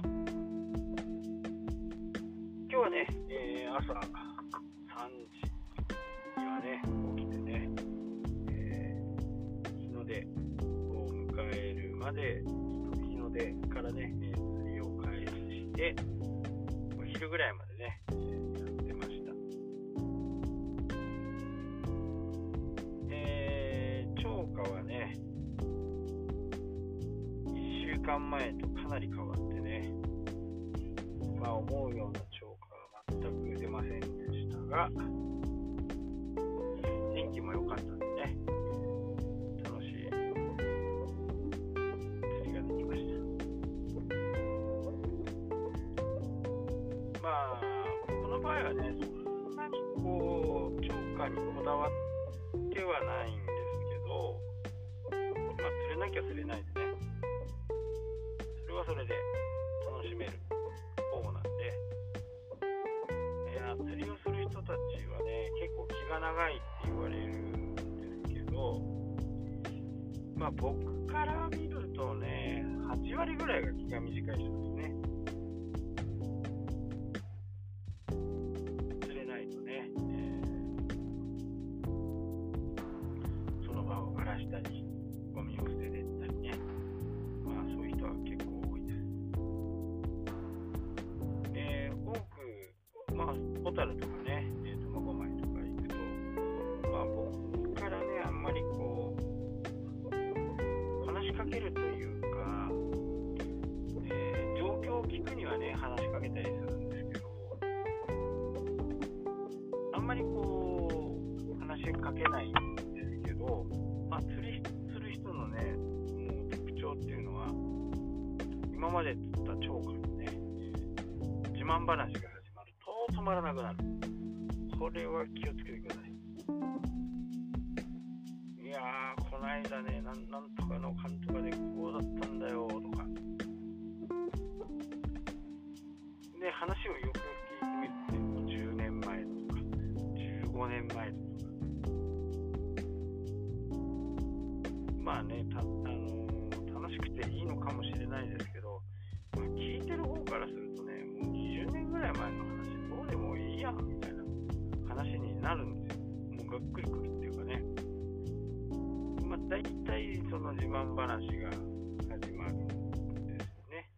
。今日はね、えー、朝3時にはね、起きてね、えー、日の出を迎えるまで、日の出からね、釣りを開始して、お昼ぐらいまでね、やってました。えー、超過はね、1週間前とかなり変思うような全く出ませんでしたが、天気も良かったんでね、楽しい釣りができました。まあ、この場合はね、そんなにこう、超過にこだわってはないんですけど、まあ、釣れなきゃ釣れないでね、それはそれで楽しめる。方なんで、えー、釣りをする人たちはね結構気が長いって言われるんですけど、まあ、僕から見るとね、8割ぐらいが気が短い人ですね。まあ、ホタルとかね、かけるというか、えー、状況を聞くにはね、話しかけたりするんですけど、あんまりこう、話しかけないんですけど、まあ、釣りする人のね、もう特徴っていうのは、今まで釣った超過のね、自慢話が止まらなくなる。これは気をつけてください。いやー、こないだね、なんなんとかの監督がでこうだったんだよとか。で、話をよくよく聞いてみると、10年前とか、15年前とか。まあね、たあのー、楽しくていいのかもしれないですけど、話になるんですよ。もうがっくりくるっていうかね。まあ、大体その自慢話が始まるんですよね。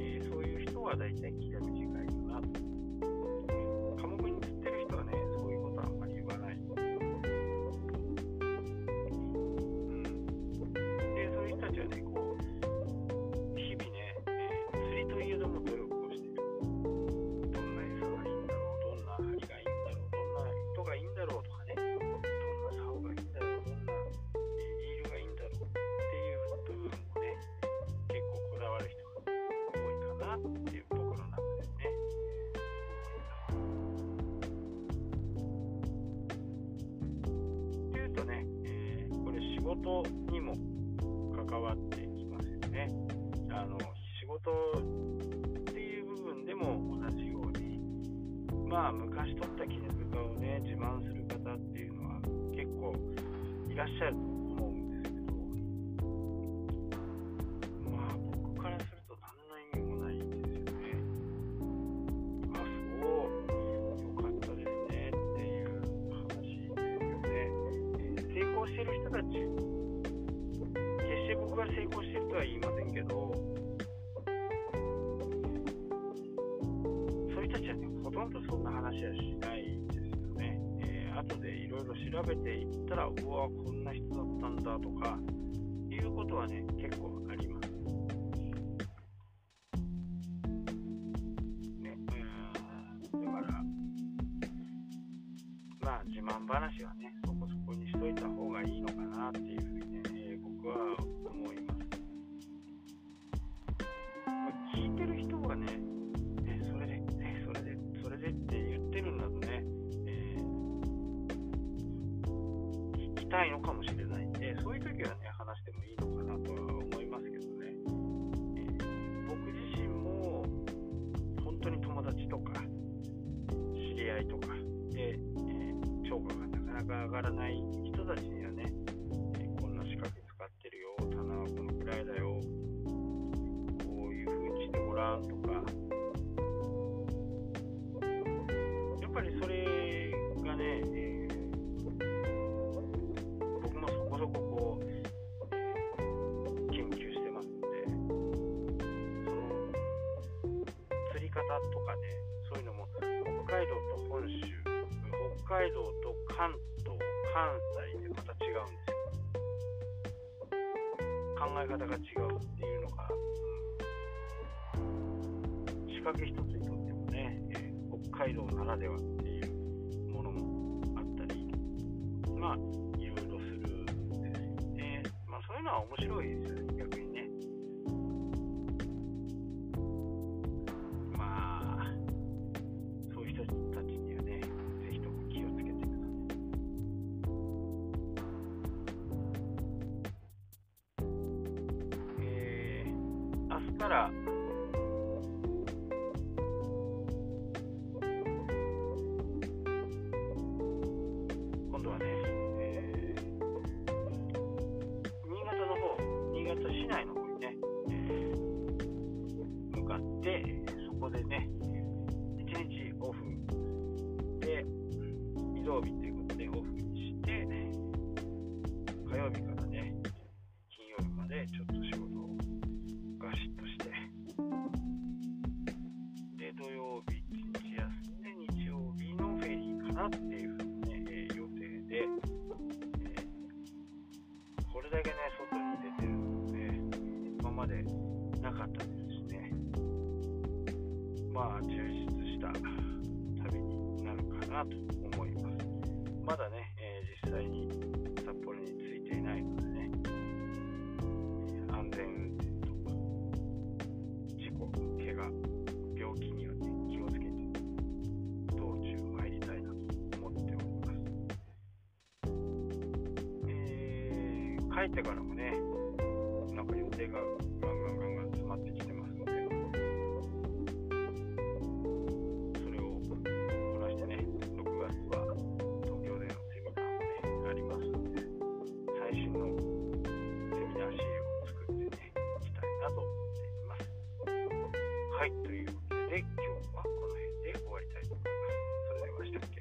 えー、そういう人は大体嫌い事にも関わってきますよね。あの仕事っていう部分でも同じように、まあ、昔取った絹塚をね、自慢する方っていうのは結構いらっしゃると成功してるとは言いませんけど、そういう人たちはね、ほとんどそんな話はしないですよね。えー、後でいろいろ調べていったら、うわ、こんな人だったんだとか、いうことはね、結構あります。ね、うん、だから、まあ、自慢話はね、そこそこにしといた方がいいのかなっていうふうにね、えー、僕はたいのかもしれないんで、そういう時はね、話してもいいのかなとは思いますけどね。えー、僕自身も、本当に友達とか、知り合いとかで、えー、評価がなかなか上がらない人たちにはね、えー、こんな仕掛け使ってるよ、棚はこのくらいだよ、こういう風にしてごららんとか、やっぱりそれ海道と関東、関西でまた違うんですよ。考え方が違うっていうのが、仕掛け一つにとってもね、えー北海道ならではっていうものもあったり、まあ、いろいろするんですよね。まあ、そういうのは面白いですよ、ね。オフで、移動日ということでオフにして、火曜日からね、金曜日までちょっと仕事をガシッとして、で、土曜日1日休んで、日曜日のフェリーかなっていうふうにね、え予定で、えーこれだけね、外に出てるのね、今までなかったですしね、まあ、充実したなるかなと思います。まだね、えー実際に札幌に着いていないのでね、え安全運転とか、事故、怪我、病気にはね、気をつけて、道中参りたいなと思っております。えー帰ってからもね、system